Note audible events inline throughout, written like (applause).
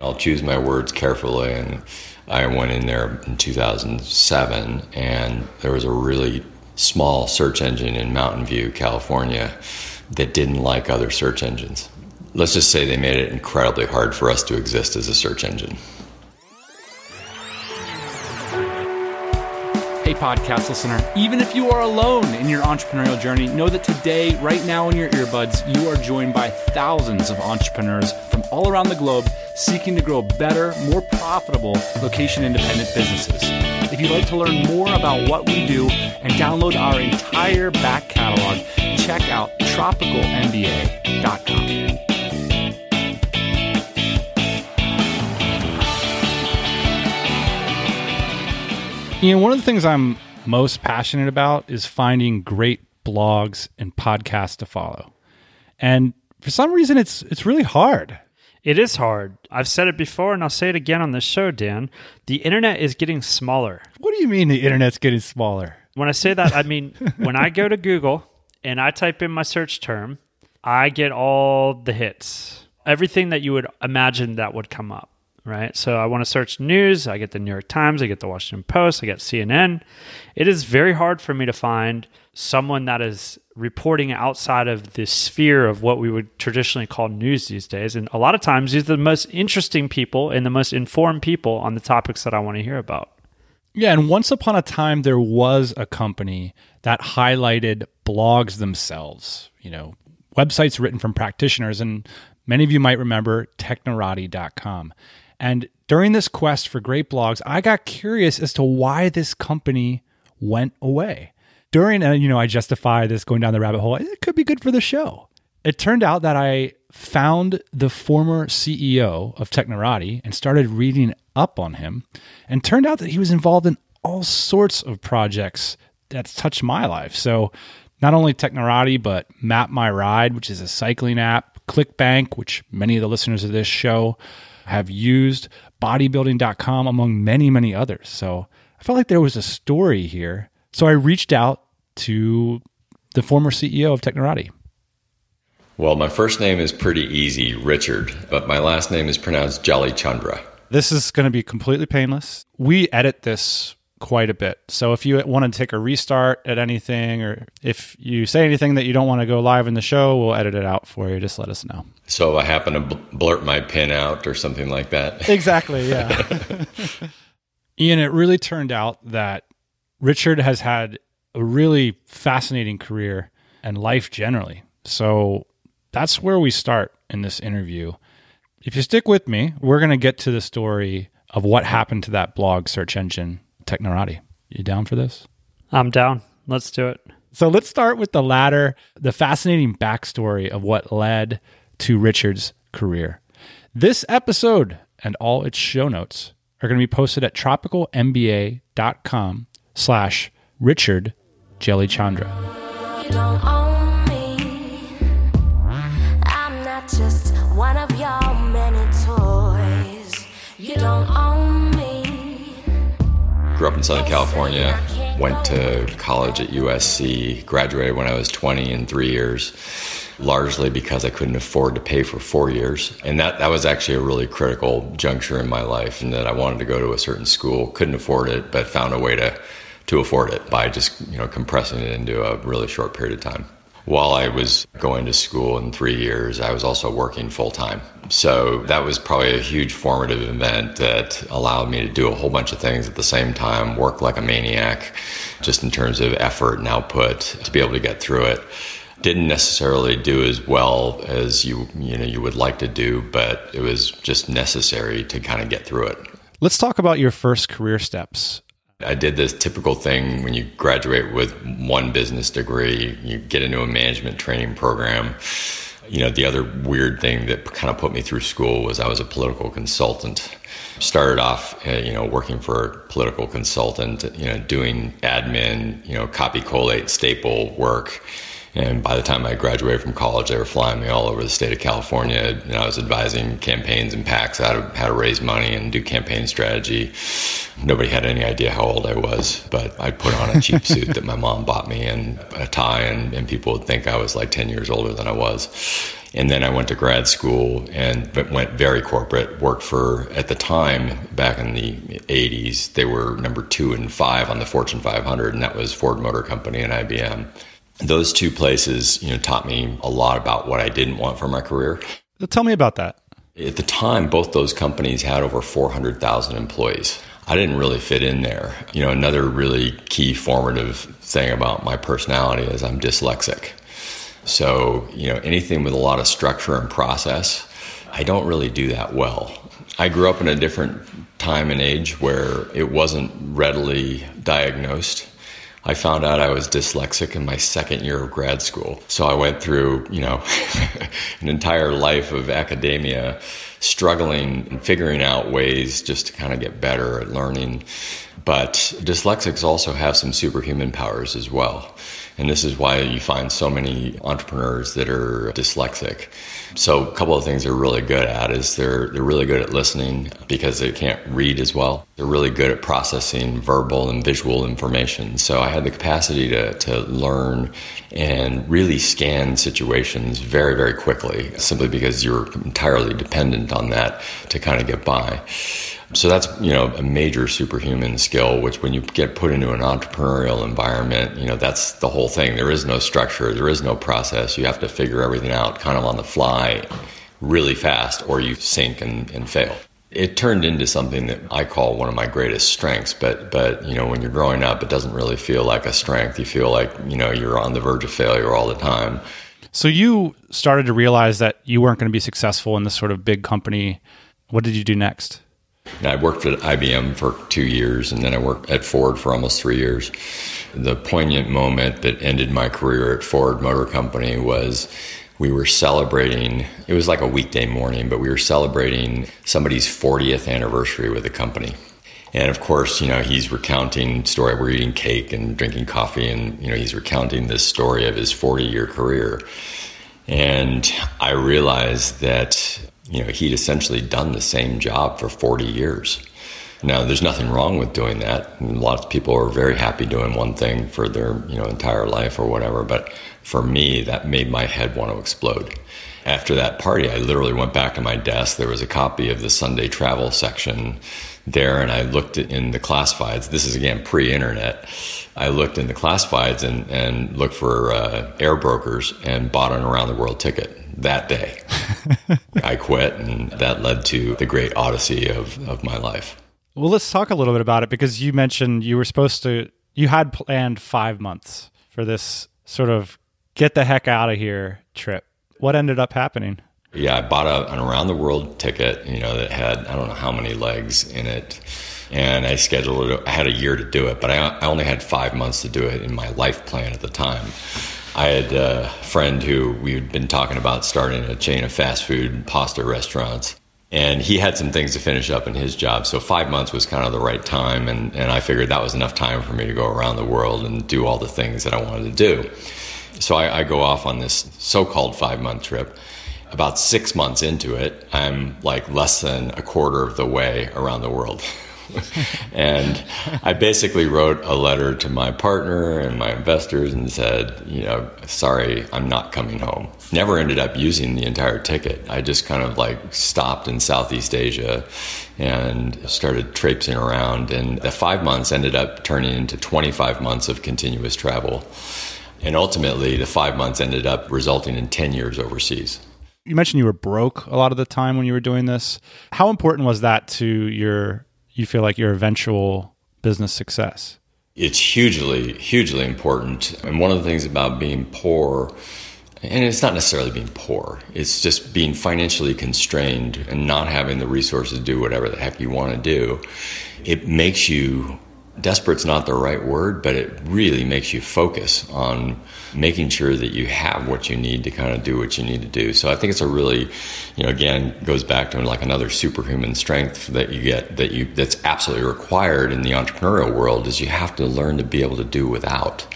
I'll choose my words carefully. And I went in there in 2007, and there was a really small search engine in Mountain View, California, that didn't like other search engines. Let's just say they made it incredibly hard for us to exist as a search engine. Hey, podcast listener, even if you are alone in your entrepreneurial journey, know that today, right now in your earbuds, you are joined by thousands of entrepreneurs from all around the globe seeking to grow better, more profitable location independent businesses. If you'd like to learn more about what we do and download our entire back catalog, check out tropicalmba.com. You know, one of the things I'm most passionate about is finding great blogs and podcasts to follow. And for some reason it's it's really hard. It is hard. I've said it before and I'll say it again on this show, Dan. The internet is getting smaller. What do you mean the internet's getting smaller? When I say that, I (laughs) mean when I go to Google and I type in my search term, I get all the hits. Everything that you would imagine that would come up right? So I want to search news. I get the New York Times, I get the Washington Post, I get CNN. It is very hard for me to find someone that is reporting outside of the sphere of what we would traditionally call news these days. And a lot of times, these are the most interesting people and the most informed people on the topics that I want to hear about. Yeah, and once upon a time, there was a company that highlighted blogs themselves, you know, websites written from practitioners. And many of you might remember technorati.com. And during this quest for great blogs, I got curious as to why this company went away. During, and you know, I justify this going down the rabbit hole. It could be good for the show. It turned out that I found the former CEO of Technorati and started reading up on him, and turned out that he was involved in all sorts of projects that's touched my life. So, not only Technorati, but Map My Ride, which is a cycling app, ClickBank, which many of the listeners of this show have used bodybuilding.com among many, many others. So I felt like there was a story here. So I reached out to the former CEO of Technorati. Well, my first name is pretty easy, Richard, but my last name is pronounced Jolly Chandra. This is going to be completely painless. We edit this quite a bit. So if you want to take a restart at anything, or if you say anything that you don't want to go live in the show, we'll edit it out for you. Just let us know. So if I happen to blurt my pin out or something like that. Exactly. Yeah. (laughs) Ian, it really turned out that Richard has had a really fascinating career and life generally. So that's where we start in this interview. If you stick with me, we're going to get to the story of what happened to that blog search engine Technorati. You down for this? I'm down. Let's do it. So let's start with the latter, the fascinating backstory of what led to Richard's career. This episode and all its show notes are going to be posted at tropicalmba.com slash Richard Jalichandra. one of your many toys. You don't own Grew up in Southern California, went to college at USC, graduated when I was 20 in three years, largely because I couldn't afford to pay for four years. And that, that was actually a really critical juncture in my life, and that I wanted to go to a certain school, couldn't afford it, but found a way to, to afford it by just you know compressing it into a really short period of time while I was going to school in three years, I was also working full time. So that was probably a huge formative event that allowed me to do a whole bunch of things at the same time, work like a maniac, just in terms of effort and output to be able to get through it. Didn't necessarily do as well as you you know you would like to do, but it was just necessary to kind of get through it. Let's talk about your first career steps. I did this typical thing when you graduate with one business degree, you get into a management training program. You know, the other weird thing that kind of put me through school was I was a political consultant. Started off, uh, you know, working for a political consultant, you know, doing admin, you know, copy collate staple work and by the time I graduated from college, they were flying me all over the state of California. And I was advising campaigns and PACs how to, how to raise money and do campaign strategy. Nobody had any idea how old I was, but I'd put on a cheap (laughs) suit that my mom bought me and a tie, and, and people would think I was like 10 years older than I was. And then I went to grad school and went very corporate. Worked for, at the time, back in the 80s, they were number two and five on the Fortune 500, and that was Ford Motor Company and IBM. Those two places, you know, taught me a lot about what I didn't want for my career. Tell me about that. At the time, both those companies had over 400,000 employees. I didn't really fit in there. You know, another really key formative thing about my personality is I'm dyslexic. So, you know, anything with a lot of structure and process, I don't really do that well. I grew up in a different time and age where it wasn't readily diagnosed. I found out I was dyslexic in my second year of grad school. So I went through, you know, (laughs) an entire life of academia struggling and figuring out ways just to kind of get better at learning. But dyslexics also have some superhuman powers as well. And this is why you find so many entrepreneurs that are dyslexic. So a couple of things they're really good at is they're they're really good at listening because they can't read as well. They're really good at processing verbal and visual information. So I had the capacity to to learn and really scan situations very very quickly simply because you're entirely dependent on that to kind of get by. So that's you know a major superhuman skill, which when you get put into an entrepreneurial environment, you know that's the whole thing. There is no structure, there is no process. You have to figure everything out kind of on the fly, really fast, or you sink and, and fail. It turned into something that I call one of my greatest strengths. But but you know when you're growing up, it doesn't really feel like a strength. You feel like you know you're on the verge of failure all the time. So you started to realize that you weren't going to be successful in this sort of big company. What did you do next? I worked at IBM for two years, and then I worked at Ford for almost three years. The poignant moment that ended my career at Ford Motor Company was we were celebrating, it was like a weekday morning, but we were celebrating somebody's 40th anniversary with the company. And of course, you know, he's recounting story. We're eating cake and drinking coffee, and you know, he's recounting this story of his 40 year career. And I realized that you know, he'd essentially done the same job for 40 years. Now, there's nothing wrong with doing that. A lot of people are very happy doing one thing for their, you know, entire life or whatever. But for me, that made my head want to explode. After that party, I literally went back to my desk. There was a copy of the Sunday travel section there, and I looked in the classifieds. This is again pre-internet. I looked in the classifieds and, and looked for uh, air brokers and bought an around the world ticket that day. I quit, and that led to the great odyssey of, of my life. Well, let's talk a little bit about it because you mentioned you were supposed to, you had planned five months for this sort of get the heck out of here trip. What ended up happening? Yeah, I bought a, an around the world ticket, you know, that had, I don't know how many legs in it. And I scheduled it, I had a year to do it, but I, I only had five months to do it in my life plan at the time. I had a friend who we'd been talking about starting a chain of fast food pasta restaurants. And he had some things to finish up in his job. So five months was kind of the right time. And, and I figured that was enough time for me to go around the world and do all the things that I wanted to do. So I, I go off on this so called five month trip. About six months into it, I'm like less than a quarter of the way around the world. (laughs) (laughs) and I basically wrote a letter to my partner and my investors and said, you know, sorry, I'm not coming home. Never ended up using the entire ticket. I just kind of like stopped in Southeast Asia and started traipsing around. And the five months ended up turning into 25 months of continuous travel. And ultimately, the five months ended up resulting in 10 years overseas. You mentioned you were broke a lot of the time when you were doing this. How important was that to your you feel like your eventual business success? It's hugely, hugely important. And one of the things about being poor, and it's not necessarily being poor, it's just being financially constrained and not having the resources to do whatever the heck you want to do. It makes you desperate's not the right word, but it really makes you focus on making sure that you have what you need to kind of do what you need to do. So I think it's a really, you know, again, goes back to like another superhuman strength that you get that you that's absolutely required in the entrepreneurial world is you have to learn to be able to do without.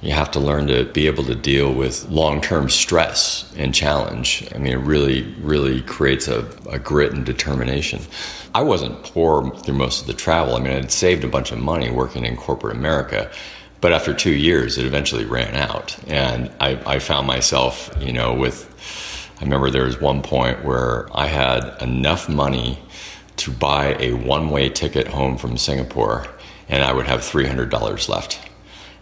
You have to learn to be able to deal with long term stress and challenge. I mean, it really, really creates a, a grit and determination. I wasn't poor through most of the travel. I mean, I'd saved a bunch of money working in corporate America. But after two years, it eventually ran out. And I, I found myself, you know, with I remember there was one point where I had enough money to buy a one way ticket home from Singapore, and I would have $300 left.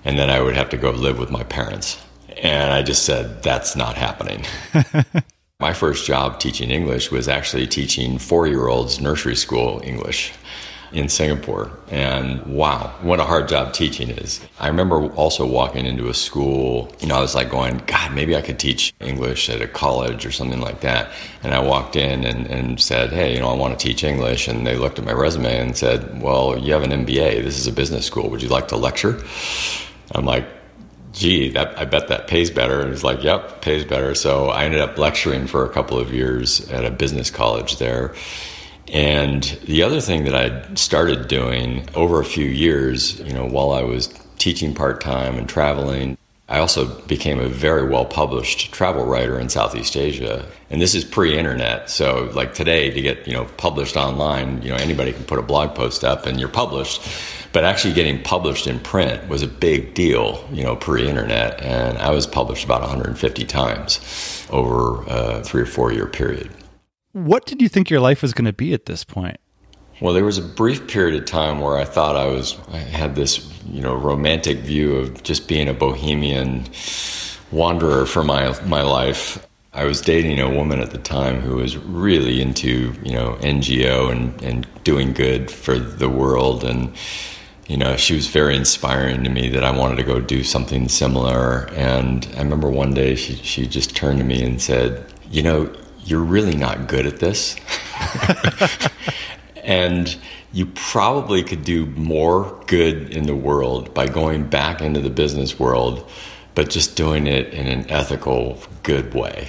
And then I would have to go live with my parents. And I just said, that's not happening. (laughs) my first job teaching English was actually teaching four year olds nursery school English in Singapore. And wow, what a hard job teaching is. I remember also walking into a school, you know, I was like going, God, maybe I could teach English at a college or something like that. And I walked in and, and said, Hey, you know, I want to teach English. And they looked at my resume and said, Well, you have an MBA. This is a business school. Would you like to lecture? I'm like, gee, that, I bet that pays better. And he's like, yep, pays better. So I ended up lecturing for a couple of years at a business college there. And the other thing that I started doing over a few years, you know, while I was teaching part time and traveling, I also became a very well published travel writer in Southeast Asia. And this is pre internet. So, like today, to get, you know, published online, you know, anybody can put a blog post up and you're published. But actually getting published in print was a big deal, you know, pre internet. And I was published about 150 times over a three or four year period. What did you think your life was going to be at this point? Well, there was a brief period of time where I thought I was, I had this, you know, romantic view of just being a bohemian wanderer for my my life. I was dating a woman at the time who was really into, you know, NGO and, and doing good for the world. And, you know, she was very inspiring to me that I wanted to go do something similar. And I remember one day she, she just turned to me and said, You know, you're really not good at this. (laughs) and you probably could do more good in the world by going back into the business world, but just doing it in an ethical, good way.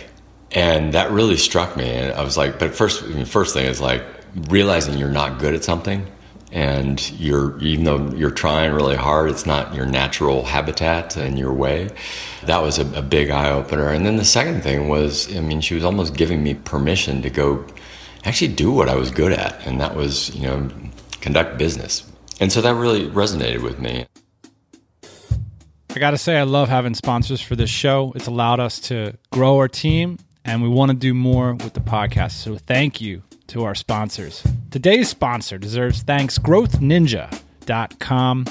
And that really struck me. And I was like, but first, first thing is like realizing you're not good at something and you're even though you're trying really hard it's not your natural habitat and your way. That was a, a big eye-opener and then the second thing was i mean she was almost giving me permission to go actually do what i was good at and that was you know conduct business. And so that really resonated with me. I gotta say i love having sponsors for this show. It's allowed us to grow our team and we want to do more with the podcast. So thank you to our sponsors. Today's sponsor deserves thanks growthninja.com.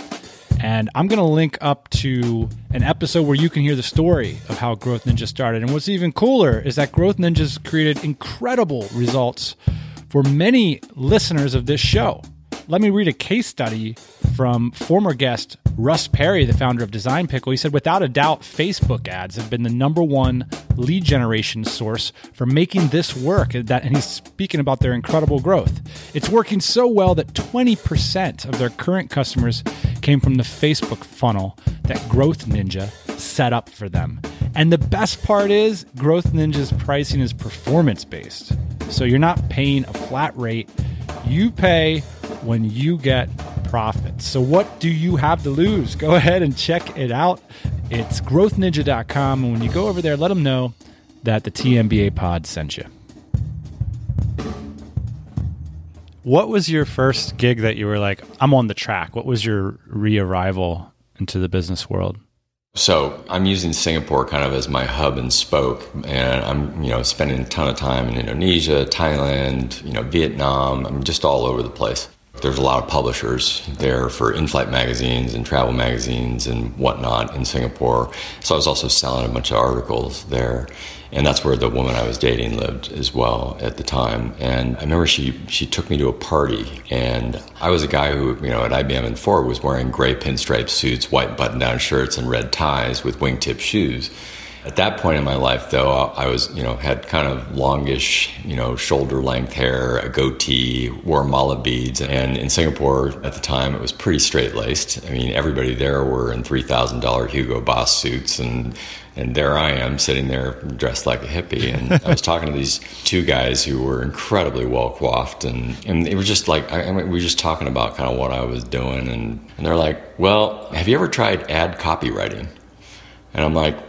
And I'm going to link up to an episode where you can hear the story of how Growth Ninja started. And what's even cooler is that Growth Ninja's created incredible results for many listeners of this show. Let me read a case study from former guest Russ Perry, the founder of Design Pickle. He said, without a doubt, Facebook ads have been the number one lead generation source for making this work. That, and he's speaking about their incredible growth. It's working so well that 20% of their current customers came from the Facebook funnel that Growth Ninja set up for them. And the best part is, Growth Ninja's pricing is performance based. So you're not paying a flat rate, you pay when you get profits. So, what do you have to lose? Go ahead and check it out. It's growthninja.com. And when you go over there, let them know that the TMBA pod sent you. What was your first gig that you were like, I'm on the track? What was your re arrival into the business world? So I'm using Singapore kind of as my hub and spoke, and I'm you know spending a ton of time in Indonesia, Thailand, you know Vietnam. I'm just all over the place. There's a lot of publishers there for in-flight magazines and travel magazines and whatnot in Singapore. So I was also selling a bunch of articles there, and that's where the woman I was dating lived as well at the time. And I remember she she took me to a party, and I was a guy who you know at IBM and Ford was wearing gray pinstripe suits, white button-down shirts, and red ties with wingtip shoes. At that point in my life, though, I was, you know, had kind of longish, you know, shoulder length hair, a goatee, wore mala beads. And in Singapore at the time, it was pretty straight laced. I mean, everybody there were in $3,000 Hugo Boss suits. And, and there I am sitting there dressed like a hippie. And (laughs) I was talking to these two guys who were incredibly well coiffed. And, and it was just like, I, I mean, we were just talking about kind of what I was doing. And, and they're like, well, have you ever tried ad copywriting? And I'm like,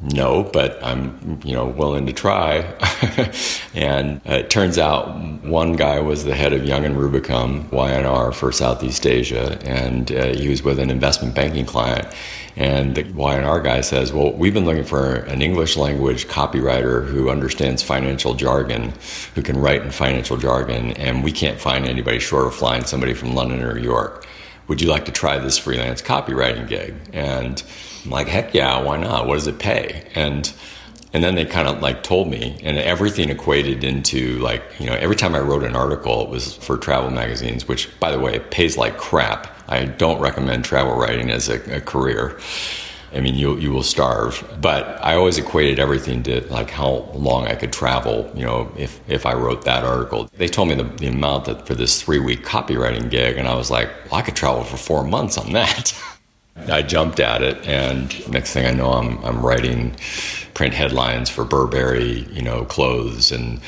no, but I'm, you know, willing to try. (laughs) and uh, it turns out one guy was the head of Young and Rubicam Y&R for Southeast Asia, and uh, he was with an investment banking client. And the Y&R guy says, well, we've been looking for an English language copywriter who understands financial jargon, who can write in financial jargon, and we can't find anybody short of flying somebody from London or New York. Would you like to try this freelance copywriting gig? And I'm like, heck yeah, why not? What does it pay? And and then they kind of like told me, and everything equated into like, you know, every time I wrote an article, it was for travel magazines, which, by the way, pays like crap. I don't recommend travel writing as a, a career. I mean, you you will starve. But I always equated everything to like how long I could travel. You know, if if I wrote that article, they told me the, the amount that for this three week copywriting gig, and I was like, well, I could travel for four months on that. (laughs) I jumped at it, and next thing I know, I'm I'm writing print headlines for Burberry, you know, clothes and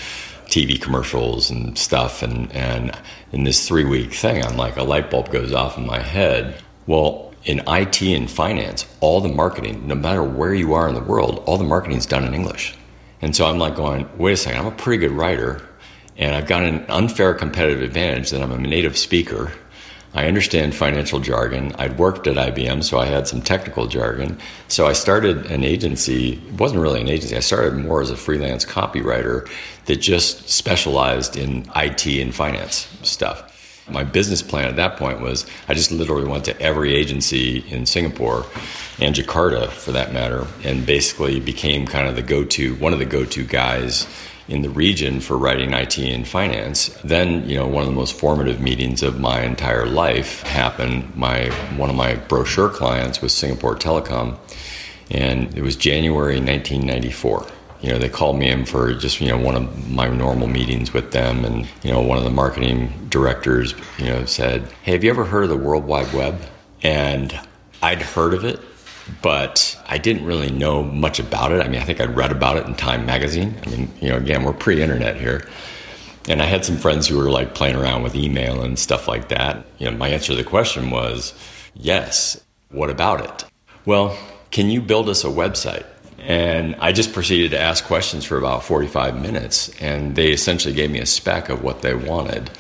TV commercials and stuff. And and in this three week thing, I'm like a light bulb goes off in my head. Well, in IT and finance, all the marketing, no matter where you are in the world, all the marketing is done in English. And so I'm like going, wait a second, I'm a pretty good writer, and I've got an unfair competitive advantage that I'm a native speaker I understand financial jargon. I'd worked at IBM, so I had some technical jargon. So I started an agency. It wasn't really an agency. I started more as a freelance copywriter that just specialized in IT and finance stuff. My business plan at that point was I just literally went to every agency in Singapore and Jakarta for that matter and basically became kind of the go-to one of the go-to guys in the region for writing IT and finance. Then, you know, one of the most formative meetings of my entire life happened. My one of my brochure clients was Singapore Telecom, and it was January 1994 you know, they called me in for just, you know, one of my normal meetings with them. And, you know, one of the marketing directors, you know, said, Hey, have you ever heard of the World Wide Web? And I'd heard of it, but I didn't really know much about it. I mean, I think I'd read about it in Time magazine. I mean, you know, again, we're pre internet here. And I had some friends who were like playing around with email and stuff like that. You know, my answer to the question was yes. What about it? Well, can you build us a website? And I just proceeded to ask questions for about 45 minutes, and they essentially gave me a spec of what they wanted.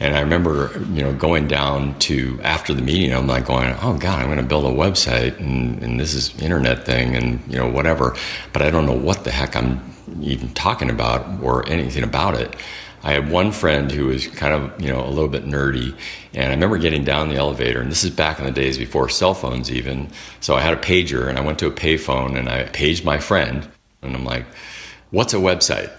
And I remember, you know, going down to after the meeting, I'm like going, oh God, I'm going to build a website and, and this is internet thing and, you know, whatever. But I don't know what the heck I'm even talking about or anything about it. I had one friend who was kind of, you know, a little bit nerdy. And I remember getting down the elevator, and this is back in the days before cell phones even. So I had a pager, and I went to a payphone, and I paged my friend. And I'm like, what's a website?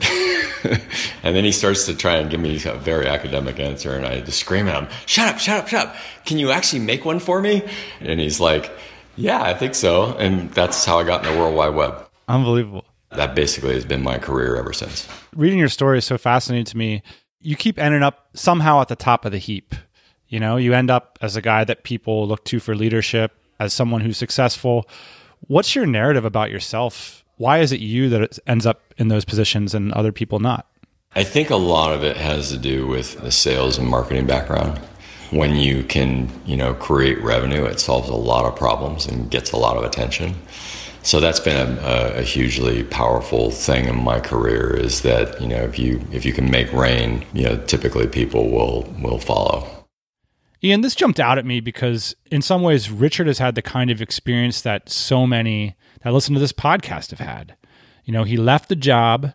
(laughs) and then he starts to try and give me a very academic answer, and I just scream at him, "Shut up! Shut up! Shut up! Can you actually make one for me?" And he's like, "Yeah, I think so." And that's how I got in the World Wide Web. Unbelievable. That basically has been my career ever since. Reading your story is so fascinating to me. You keep ending up somehow at the top of the heap. You know, you end up as a guy that people look to for leadership, as someone who's successful. What's your narrative about yourself why is it you that ends up in those positions and other people not? I think a lot of it has to do with the sales and marketing background. When you can, you know, create revenue, it solves a lot of problems and gets a lot of attention. So that's been a, a, hugely powerful thing in my career. Is that you know if you if you can make rain, you know, typically people will will follow. Ian, this jumped out at me because in some ways Richard has had the kind of experience that so many that listen to this podcast have had. You know, he left the job,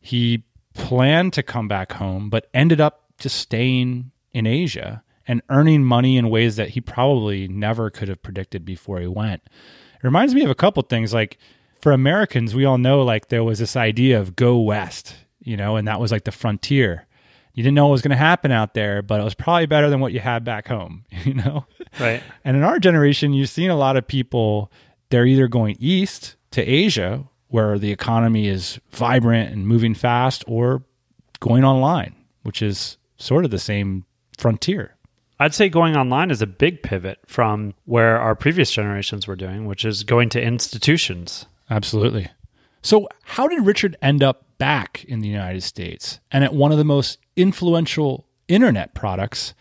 he planned to come back home, but ended up just staying in Asia and earning money in ways that he probably never could have predicted before he went. Reminds me of a couple things like for Americans, we all know like there was this idea of go west, you know, and that was like the frontier. You didn't know what was going to happen out there, but it was probably better than what you had back home, (laughs) you know? Right. And in our generation, you've seen a lot of people they're either going east to Asia, where the economy is vibrant and moving fast, or going online, which is sort of the same frontier. I'd say going online is a big pivot from where our previous generations were doing, which is going to institutions. Absolutely. So, how did Richard end up back in the United States and at one of the most influential internet products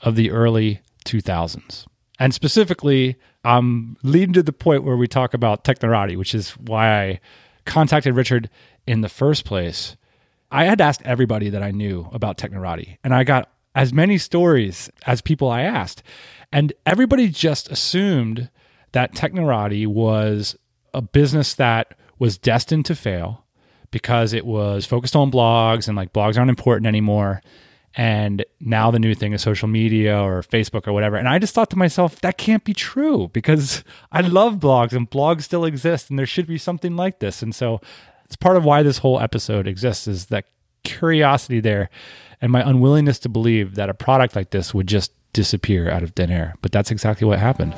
of the early 2000s? And specifically, I'm leading to the point where we talk about Technorati, which is why I contacted Richard in the first place. I had asked everybody that I knew about Technorati, and I got as many stories as people I asked. And everybody just assumed that Technorati was a business that was destined to fail because it was focused on blogs and like blogs aren't important anymore. And now the new thing is social media or Facebook or whatever. And I just thought to myself, that can't be true because (laughs) I love blogs and blogs still exist and there should be something like this. And so it's part of why this whole episode exists is that curiosity there and my unwillingness to believe that a product like this would just disappear out of thin air. But that's exactly what happened.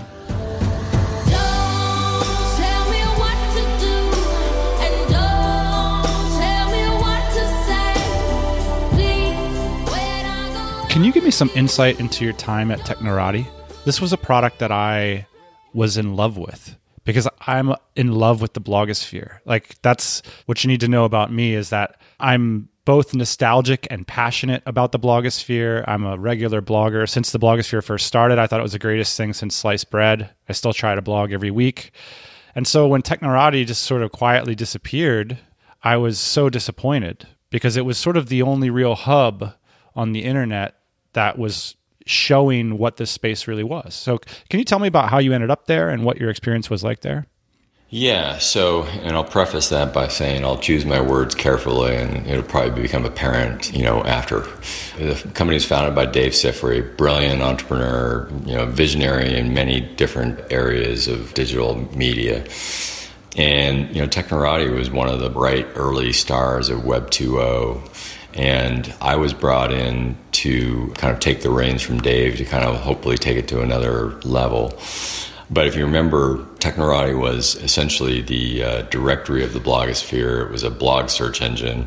Can you give me some insight into your time at Technorati? This was a product that I was in love with because I'm in love with the blogosphere. Like that's what you need to know about me is that I'm both nostalgic and passionate about the blogosphere. I'm a regular blogger. Since the blogosphere first started, I thought it was the greatest thing since sliced bread. I still try to blog every week. And so when Technorati just sort of quietly disappeared, I was so disappointed because it was sort of the only real hub on the internet that was showing what this space really was. So, can you tell me about how you ended up there and what your experience was like there? Yeah, so, and I'll preface that by saying I'll choose my words carefully and it'll probably become apparent, you know, after. The company was founded by Dave Sifry, brilliant entrepreneur, you know, visionary in many different areas of digital media. And, you know, Technorati was one of the bright early stars of Web 2.0 and I was brought in to kind of take the reins from Dave to kind of hopefully take it to another level. But if you remember, Technorati was essentially the uh, directory of the blogosphere. It was a blog search engine.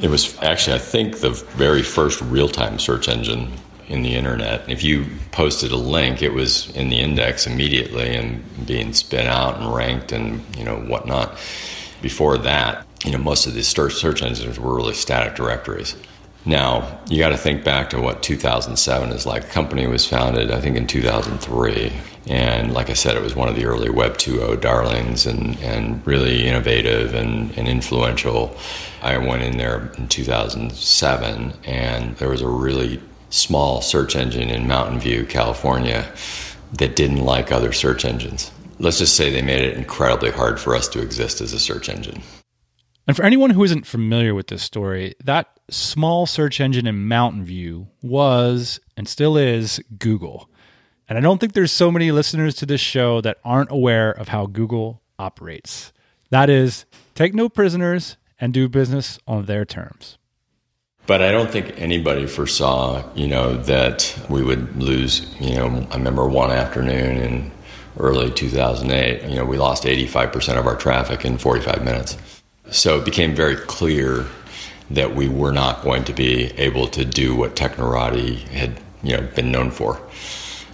It was actually, I think, the very first real time search engine in the internet. If you posted a link, it was in the index immediately and being spit out and ranked and you know whatnot. Before that, you know, most of these search engines were really static directories. Now, you got to think back to what 2007 is like. The company was founded, I think, in 2003. And like I said, it was one of the early Web 2.0 darlings and, and really innovative and, and influential. I went in there in 2007, and there was a really small search engine in Mountain View, California, that didn't like other search engines. Let's just say they made it incredibly hard for us to exist as a search engine. And for anyone who isn't familiar with this story, that small search engine in Mountain View was and still is Google. And I don't think there's so many listeners to this show that aren't aware of how Google operates. That is, take no prisoners and do business on their terms. But I don't think anybody foresaw, you know, that we would lose, you know, I remember one afternoon in early 2008, you know, we lost 85% of our traffic in 45 minutes. So it became very clear that we were not going to be able to do what Technorati had you know been known for.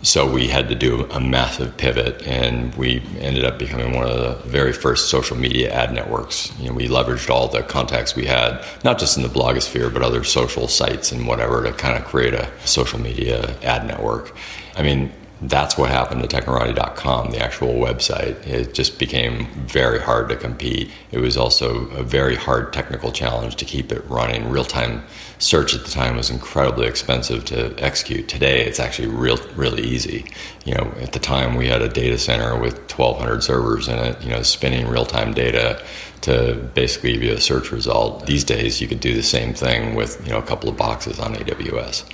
So we had to do a massive pivot, and we ended up becoming one of the very first social media ad networks. You know, we leveraged all the contacts we had, not just in the blogosphere, but other social sites and whatever, to kind of create a social media ad network. I mean, that's what happened to Technorati.com, the actual website. It just became very hard to compete. It was also a very hard technical challenge to keep it running. Real time search at the time was incredibly expensive to execute. Today, it's actually real, really easy. You know, at the time, we had a data center with 1,200 servers in it, you know, spinning real time data to basically give you a search result. These days, you could do the same thing with, you know, a couple of boxes on AWS.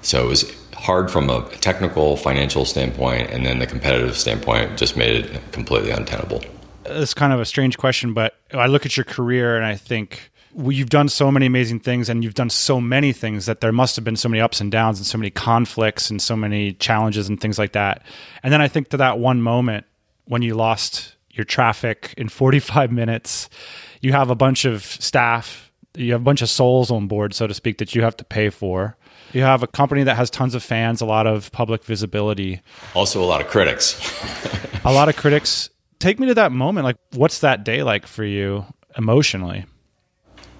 So it was hard from a technical, financial standpoint, and then the competitive standpoint just made it completely untenable. It's kind of a strange question, but I look at your career and I think well, you've done so many amazing things and you've done so many things that there must have been so many ups and downs and so many conflicts and so many challenges and things like that. And then I think to that one moment when you lost your traffic in (laughs) 45 minutes, you have a bunch of staff, you have a bunch of souls on board, so to speak, that you have to pay for you have a company that has tons of fans, a lot of public visibility. Also, a lot of critics. (laughs) a lot of critics. Take me to that moment. Like, what's that day like for you emotionally?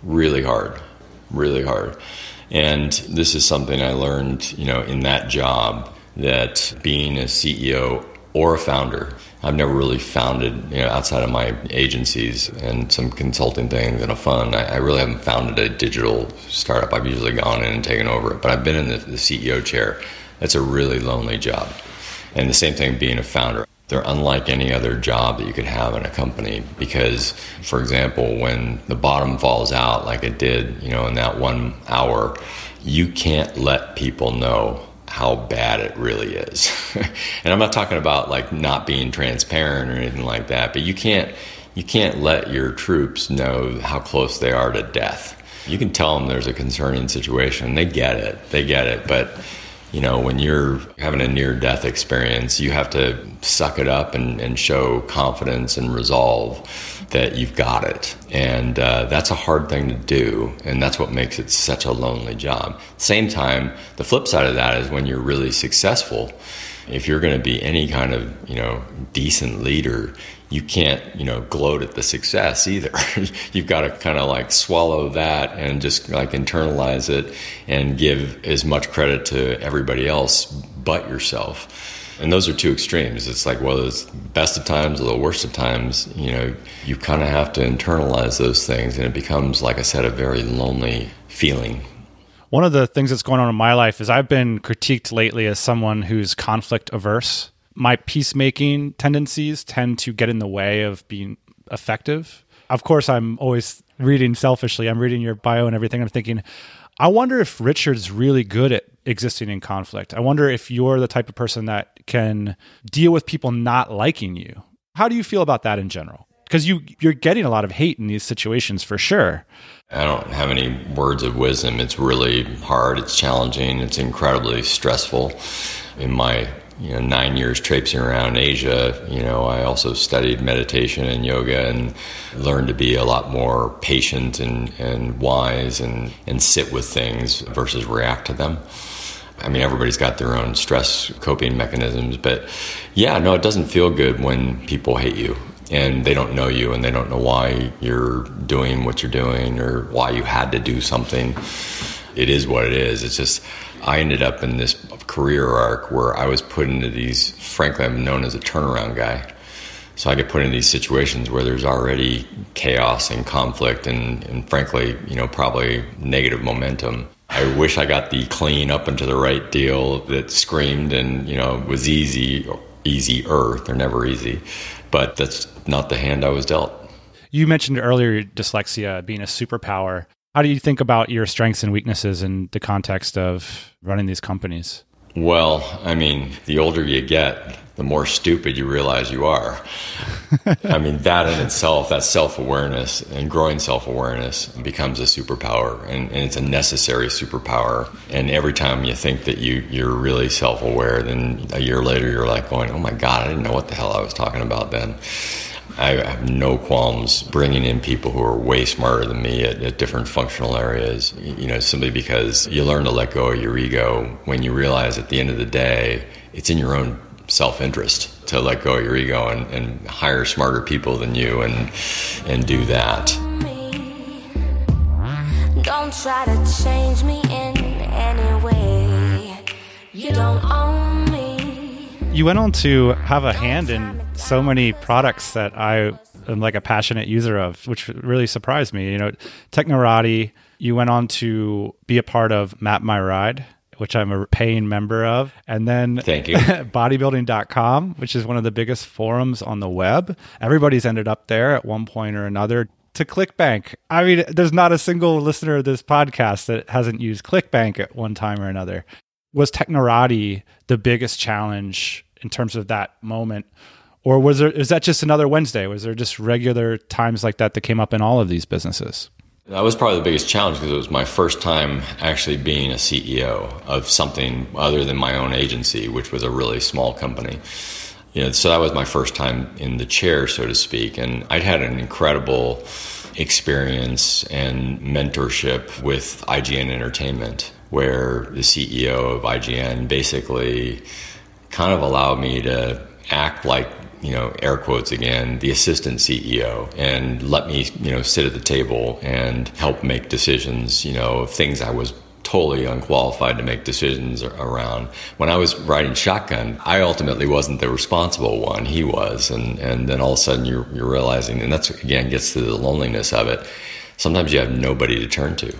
Really hard. Really hard. And this is something I learned, you know, in that job that being a CEO or a founder, I've never really founded, you know, outside of my agencies and some consulting things and a fund. I, I, really haven't founded a digital startup. I've usually gone in and taken over it, but I've been in the, the CEO chair. That's a really lonely job. And the same thing being a founder. They're unlike any other job that you could have in a company because, for example, when the bottom falls out like it did, you know, in that one hour, you can't let people know how bad it really is. (laughs) and I'm not talking about like not being transparent or anything like that, but you can't you can't let your troops know how close they are to death. You can tell them there's a concerning situation. They get it. They get it, but you know, when you're having a near death experience, you have to suck it up and, and show confidence and resolve that you've got it. And uh, that's a hard thing to do. And that's what makes it such a lonely job. Same time, the flip side of that is when you're really successful, if you're going to be any kind of, you know, decent leader, you can't, you know, gloat at the success either. (laughs) You've got to kind of like swallow that and just like internalize it and give as much credit to everybody else but yourself. And those are two extremes. It's like, well, it's best of times or the worst of times, you know, you kind of have to internalize those things and it becomes, like I said, a very lonely feeling. One of the things that's going on in my life is I've been critiqued lately as someone who's conflict averse my peacemaking tendencies tend to get in the way of being effective. Of course, I'm always reading selfishly. I'm reading your bio and everything. I'm thinking, I wonder if Richard's really good at existing in conflict. I wonder if you're the type of person that can deal with people not liking you. How do you feel about that in general? Because you you're getting a lot of hate in these situations for sure. I don't have any words of wisdom. It's really hard. It's challenging. It's incredibly stressful. In my you know nine years traipsing around Asia, you know, I also studied meditation and yoga and learned to be a lot more patient and, and wise and, and sit with things versus react to them. I mean, everybody's got their own stress coping mechanisms, but yeah, no, it doesn't feel good when people hate you and they don't know you and they don't know why you're doing what you're doing or why you had to do something. It is what it is. It's just, I ended up in this career arc where I was put into these, frankly, I'm known as a turnaround guy. So I get put in these situations where there's already chaos and conflict and, and frankly, you know, probably negative momentum. I wish I got the clean up into the right deal that screamed and, you know, was easy, easy earth. They're never easy. But that's not the hand I was dealt. You mentioned earlier dyslexia being a superpower. How do you think about your strengths and weaknesses in the context of running these companies? Well, I mean, the older you get, the more stupid you realize you are. (laughs) I mean, that in itself, that self awareness and growing self awareness becomes a superpower, and, and, it's a necessary superpower. And every time you think that you, you're really self aware, then a year later you're like going, oh my God, I didn't know what the hell I was talking about then. I have no qualms bringing in people who are way smarter than me at, at, different functional areas, you know, simply because you learn to let go of your ego when you realize at the end of the day, it's in your own self interest to let go of your ego and, and hire smarter people than you and, and do that. Don't try to change me in any way. You don't own. You went on to have a hand in so many products that I am like a passionate user of, which really surprised me. You know, Technorati, you went on to be a part of Map My Ride, which I'm a paying member of. And then Thank (laughs) you. bodybuilding.com, which is one of the biggest forums on the web. Everybody's ended up there at one point or another. To ClickBank. I mean, there's not a single listener of this podcast that hasn't used ClickBank at one time or another. Was Technorati the biggest challenge in terms of that moment? or was there is that just another Wednesday? Was there just regular times like that that came up in all of these businesses? That was probably the biggest challenge because it was my first time actually being a CEO of something other than my own agency, which was a really small company. You know, so that was my first time in the chair, so to speak, and I'd had an incredible experience and mentorship with IGN Entertainment, where the CEO of IGN basically kind of allowed me to act like you know, air quotes again, the assistant CEO and let me, you know, sit at the table and help make decisions, you know, of things I was totally unqualified to make decisions around. When I was riding shotgun, I ultimately wasn't the responsible one. He was. And, and then all of a sudden you're, you're realizing, and that's again gets to the loneliness of it. Sometimes you have nobody to turn to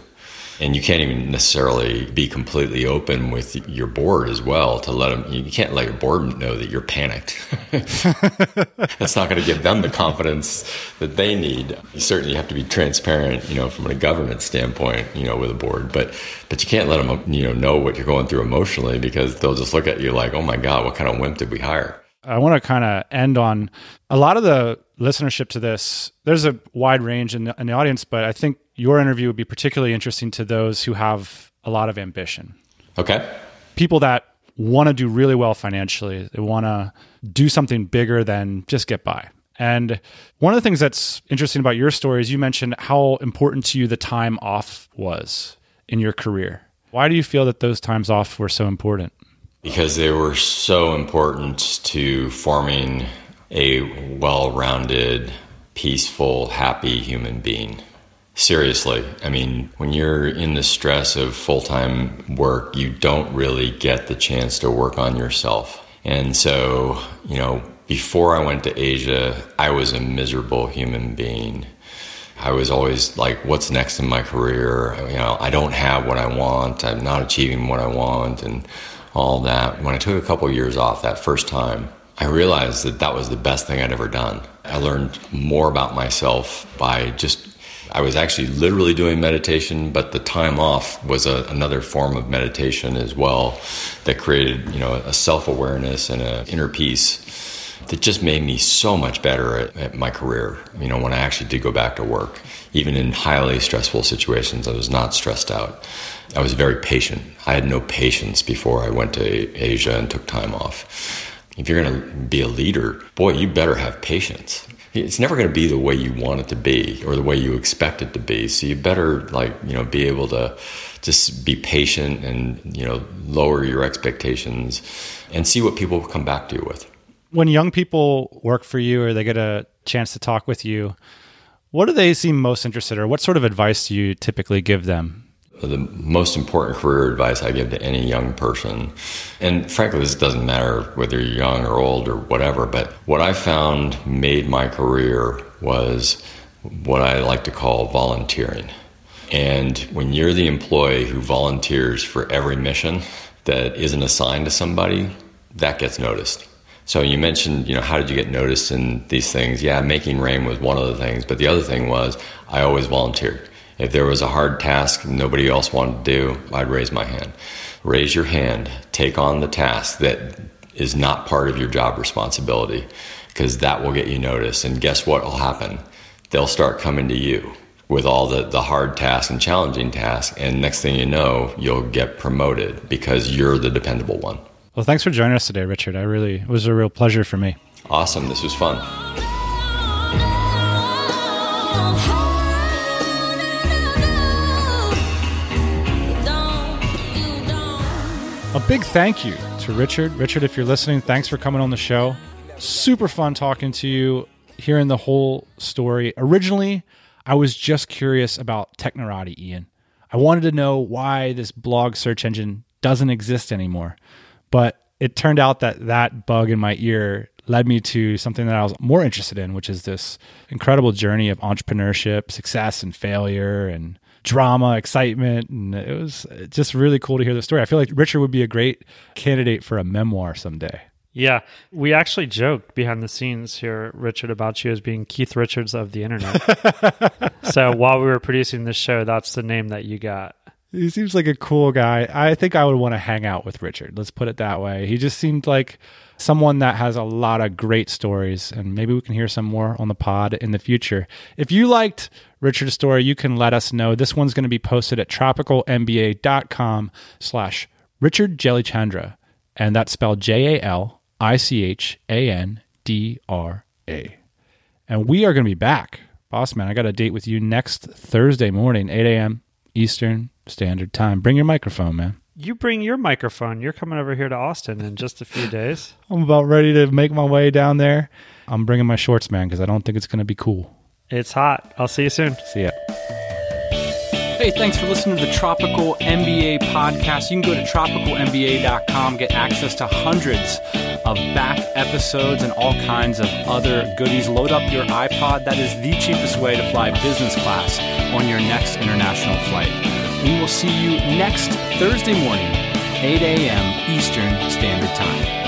and you can't even necessarily be completely open with your board as well to let them you can't let your board know that you're panicked (laughs) that's not going to give them the confidence that they need you certainly have to be transparent you know from a government standpoint you know with a board but but you can't let them you know know what you're going through emotionally because they'll just look at you like oh my god what kind of wimp did we hire I want to kind of end on a lot of the listenership to this. There's a wide range in the, in the audience, but I think your interview would be particularly interesting to those who have a lot of ambition. Okay. People that want to do really well financially, they want to do something bigger than just get by. And one of the things that's interesting about your story is you mentioned how important to you the time off was in your career. Why do you feel that those times off were so important? Because they were so important to forming a well rounded, peaceful, happy human being. Seriously, I mean, when you're in the stress of full time work, you don't really get the chance to work on yourself. And so, you know, before I went to Asia, I was a miserable human being. I was always like, what's next in my career? You know, I don't have what I want. I'm not achieving what I want and all that. When I took a couple of years off that first time, I realized that that was the best thing I'd ever done. I learned more about myself by just I was actually literally doing meditation, but the time off was a, another form of meditation as well that created, you know, a self awareness and an inner peace that just made me so much better at, at, my career. You know, when I actually did go back to work, even in highly stressful situations, I was not stressed out. I was very patient. I had no patience before I went to Asia and took time off. If you're going to be a leader, boy, you better have patience it's never going to be the way you want it to be or the way you expect it to be. So you better like, you know, be able to just be patient and, you know, lower your expectations and see what people come back to you with. When young people work for you or they get a chance to talk with you, what do they seem most interested or what sort of advice do you typically give them? The most important career advice I give to any young person. And frankly, this doesn't matter whether you're young or old or whatever, but what I found made my career was what I like to call volunteering. And when you're the employee who volunteers for every mission that isn't assigned to somebody, that gets noticed. So you mentioned, you know, how did you get noticed in these things? Yeah, making rain was one of the things, but the other thing was I always volunteered. If there was a hard task nobody else wanted to do, I'd raise my hand. Raise your hand, take on the task that is not part of your job responsibility, because that will get you noticed. And guess what will happen? They'll start coming to you with all the, the hard tasks and challenging tasks. And next thing you know, you'll get promoted because you're the dependable one. Well, thanks for joining us today, Richard. I really, it was a real pleasure for me. Awesome. This was fun. Big thank you to Richard. Richard, if you're listening, thanks for coming on the show. Super fun talking to you, hearing the whole story. Originally, I was just curious about Technorati, Ian. I wanted to know why this blog search engine doesn't exist anymore. But it turned out that that bug in my ear led me to something that I was more interested in, which is this incredible journey of entrepreneurship, success, and failure, and drama, excitement, and it was just really cool to hear the story. I feel like Richard would be a great candidate for a memoir someday. Yeah, we actually joked behind the scenes here, Richard, about you as being Keith Richards of the internet. (laughs) so while we were producing this show, that's the name that you got. He seems like a cool guy. I think I would want to hang out with Richard. Let's put it that way. He just seemed like someone that has a lot of great stories, and maybe we can hear some more on the pod in the future. If you liked Richard's story, you can let us know. This one's going to be posted at tropicalmba.com slash Richard Jalichandra. And that's spelled J A L I C H A N D R A. And we are going to be back. Boss man, I got a date with you next Thursday morning, 8 a.m. Eastern Standard Time. Bring your microphone, man. You bring your microphone. You're coming over here to Austin in just a few days. I'm about ready to make my way down there. I'm bringing my shorts, man, because I don't think it's going to be cool. It's hot. I'll see you soon. See ya. Hey, thanks for listening to the Tropical MBA podcast. You can go to tropicalmba.com, get access to hundreds of back episodes and all kinds of other goodies. Load up your iPod. That is the cheapest way to fly business class on your next international flight. We will see you next Thursday morning, 8 a.m. Eastern Standard Time.